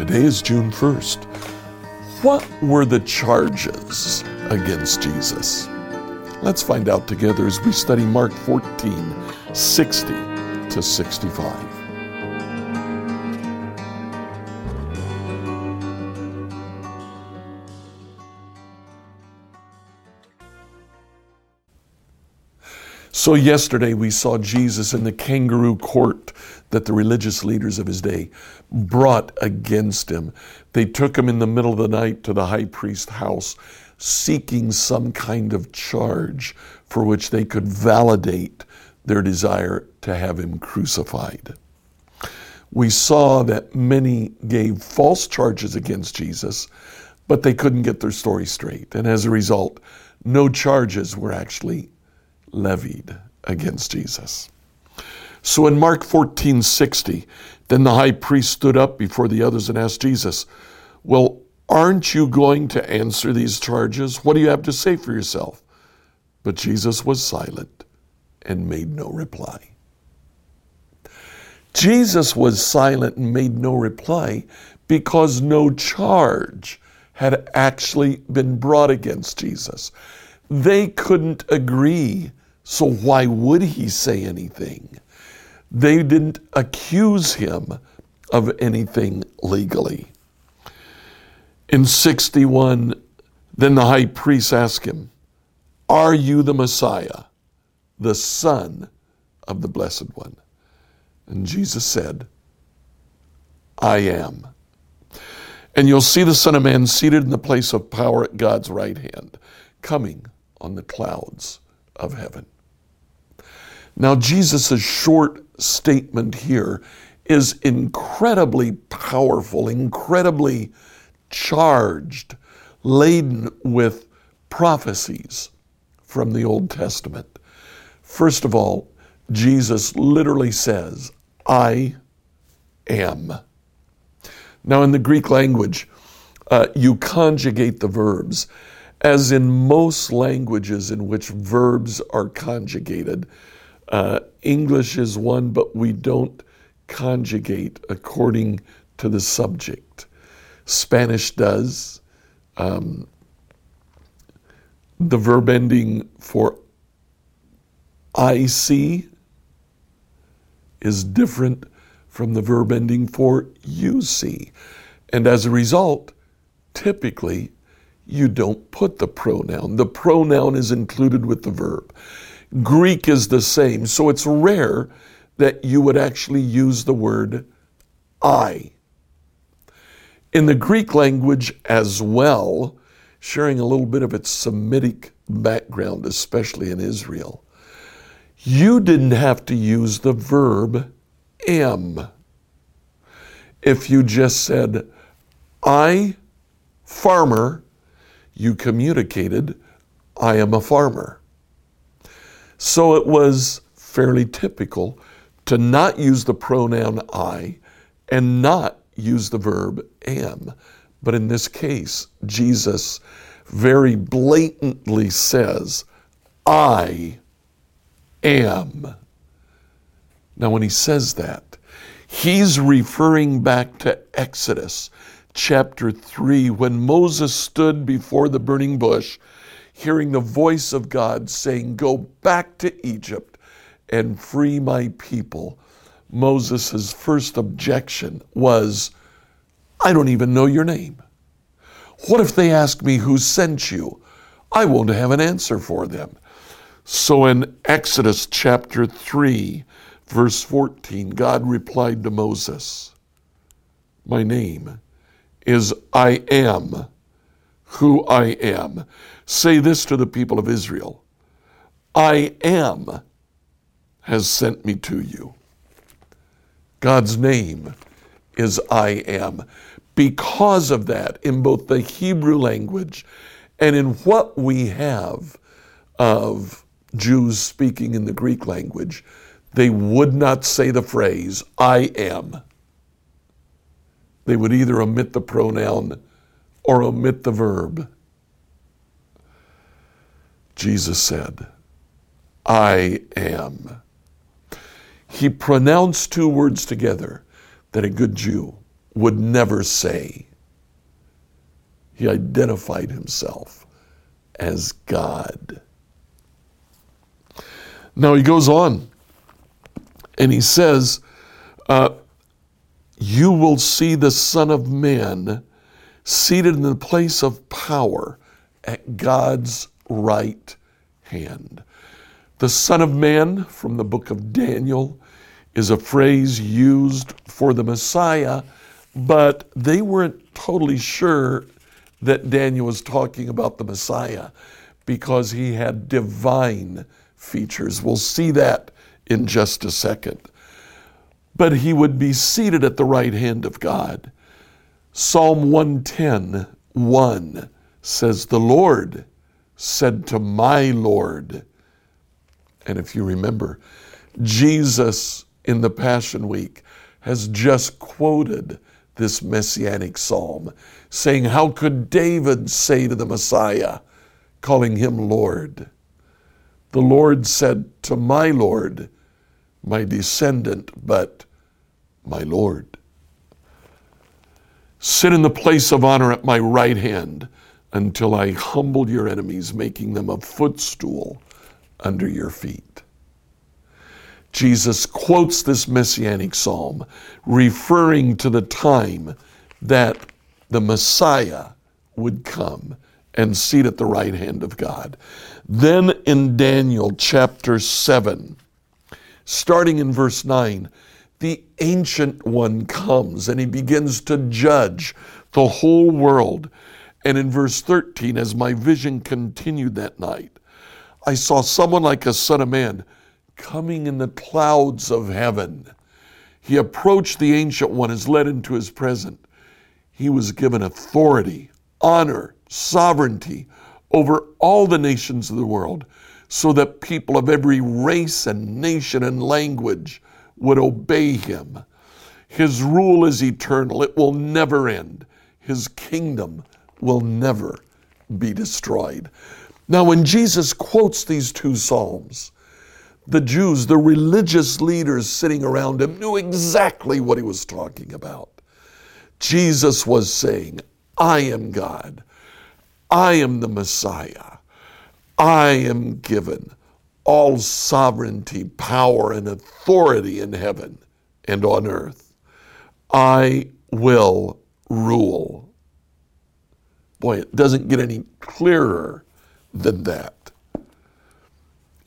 Today is June 1st. What were the charges against Jesus? Let's find out together as we study Mark 14 60 to 65. So, yesterday we saw Jesus in the kangaroo court that the religious leaders of his day brought against him. They took him in the middle of the night to the high priest's house, seeking some kind of charge for which they could validate their desire to have him crucified. We saw that many gave false charges against Jesus, but they couldn't get their story straight. And as a result, no charges were actually levied against Jesus. So in Mark 14 60, then the high priest stood up before the others and asked Jesus, Well, aren't you going to answer these charges? What do you have to say for yourself? But Jesus was silent and made no reply. Jesus was silent and made no reply because no charge had actually been brought against Jesus. They couldn't agree so why would he say anything? They didn't accuse him of anything legally. In 61, then the high priest asked him, Are you the Messiah, the Son of the Blessed One? And Jesus said, I am. And you'll see the Son of Man seated in the place of power at God's right hand, coming on the clouds of heaven. Now, Jesus' short statement here is incredibly powerful, incredibly charged, laden with prophecies from the Old Testament. First of all, Jesus literally says, I am. Now, in the Greek language, uh, you conjugate the verbs. As in most languages in which verbs are conjugated, uh, English is one, but we don't conjugate according to the subject. Spanish does. Um, the verb ending for IC is different from the verb ending for UC. And as a result, typically you don't put the pronoun. The pronoun is included with the verb. Greek is the same. So it's rare that you would actually use the word I. In the Greek language as well, sharing a little bit of its Semitic background, especially in Israel, you didn't have to use the verb am. If you just said, I, farmer, you communicated, I am a farmer. So it was fairly typical to not use the pronoun I and not use the verb am. But in this case, Jesus very blatantly says, I am. Now, when he says that, he's referring back to Exodus chapter 3 when Moses stood before the burning bush hearing the voice of God saying, Go back to Egypt and free my people, Moses' first objection was, I don't even know your name. What if they ask me who sent you? I won't have an answer for them. So in Exodus chapter 3, verse 14, God replied to Moses, My name is I am who I am. Say this to the people of Israel I am has sent me to you. God's name is I am. Because of that, in both the Hebrew language and in what we have of Jews speaking in the Greek language, they would not say the phrase, I am. They would either omit the pronoun or omit the verb. Jesus said, I am. He pronounced two words together that a good Jew would never say. He identified himself as God. Now he goes on and he says, uh, You will see the Son of Man seated in the place of power at God's right hand. The Son of Man from the book of Daniel is a phrase used for the Messiah, but they weren't totally sure that Daniel was talking about the Messiah because he had divine features. We'll see that in just a second. But he would be seated at the right hand of God. Psalm 110 1 says, The Lord said to my Lord, and if you remember, Jesus in the Passion Week has just quoted this messianic psalm, saying, How could David say to the Messiah, calling him Lord? The Lord said to my Lord, my descendant, but my Lord. Sit in the place of honor at my right hand until I humble your enemies, making them a footstool under your feet. Jesus quotes this messianic psalm, referring to the time that the Messiah would come and seat at the right hand of God. Then in Daniel chapter 7, starting in verse 9, the ancient one comes and he begins to judge the whole world. And in verse 13, as my vision continued that night, I saw someone like a son of man coming in the clouds of heaven. He approached the ancient one, is led into his presence. He was given authority, honor, sovereignty over all the nations of the world, so that people of every race and nation and language would obey him. His rule is eternal, it will never end. His kingdom will never be destroyed. Now, when Jesus quotes these two Psalms, the Jews, the religious leaders sitting around him, knew exactly what he was talking about. Jesus was saying, I am God. I am the Messiah. I am given all sovereignty, power, and authority in heaven and on earth. I will rule. Boy, it doesn't get any clearer than that.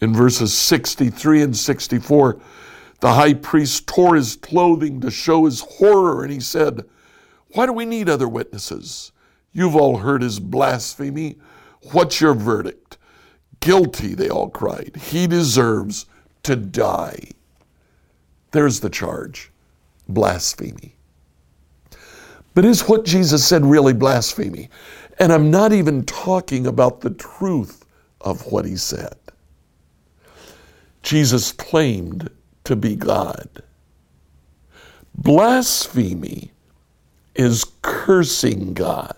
In verses 63 and 64, the high priest tore his clothing to show his horror, and he said, Why do we need other witnesses? You've all heard his blasphemy. What's your verdict? Guilty, they all cried. He deserves to die. There's the charge blasphemy. But is what Jesus said really blasphemy? And I'm not even talking about the truth of what he said. Jesus claimed to be God. Blasphemy is cursing God.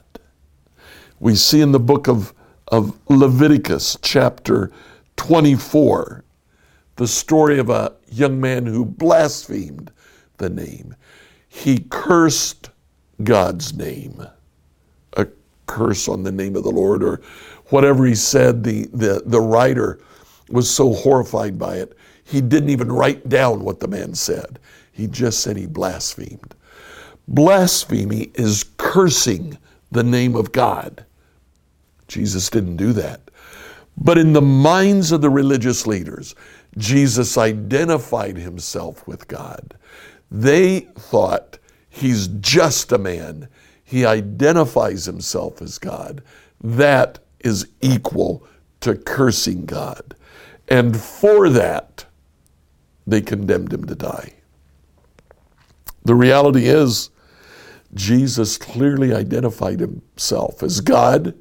We see in the book of, of Leviticus, chapter 24, the story of a young man who blasphemed the name. He cursed God's name, a curse on the name of the Lord, or whatever he said. The, the, the writer was so horrified by it, he didn't even write down what the man said. He just said he blasphemed. Blasphemy is cursing the name of God. Jesus didn't do that. But in the minds of the religious leaders, Jesus identified himself with God. They thought he's just a man. He identifies himself as God. That is equal to cursing God. And for that, they condemned him to die. The reality is, Jesus clearly identified himself as God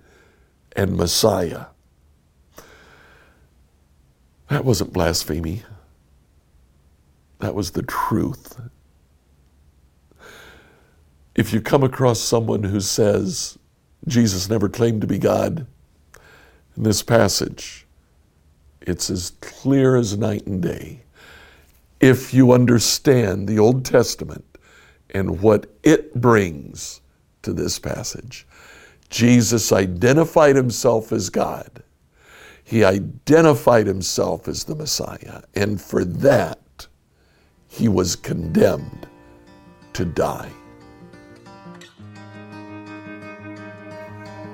and Messiah. That wasn't blasphemy. That was the truth. If you come across someone who says Jesus never claimed to be God, in this passage, it's as clear as night and day. If you understand the Old Testament and what it brings to this passage. Jesus identified himself as God. He identified himself as the Messiah. And for that, he was condemned to die.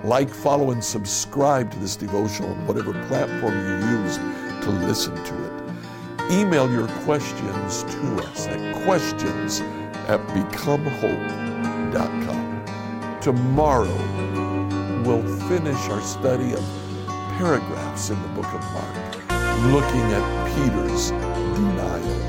Like, follow, and subscribe to this devotional on whatever platform you use to listen to it. Email your questions to us at questions at becomehope.com. Tomorrow, we'll finish our study of paragraphs in the book of Mark, looking at Peter's denial.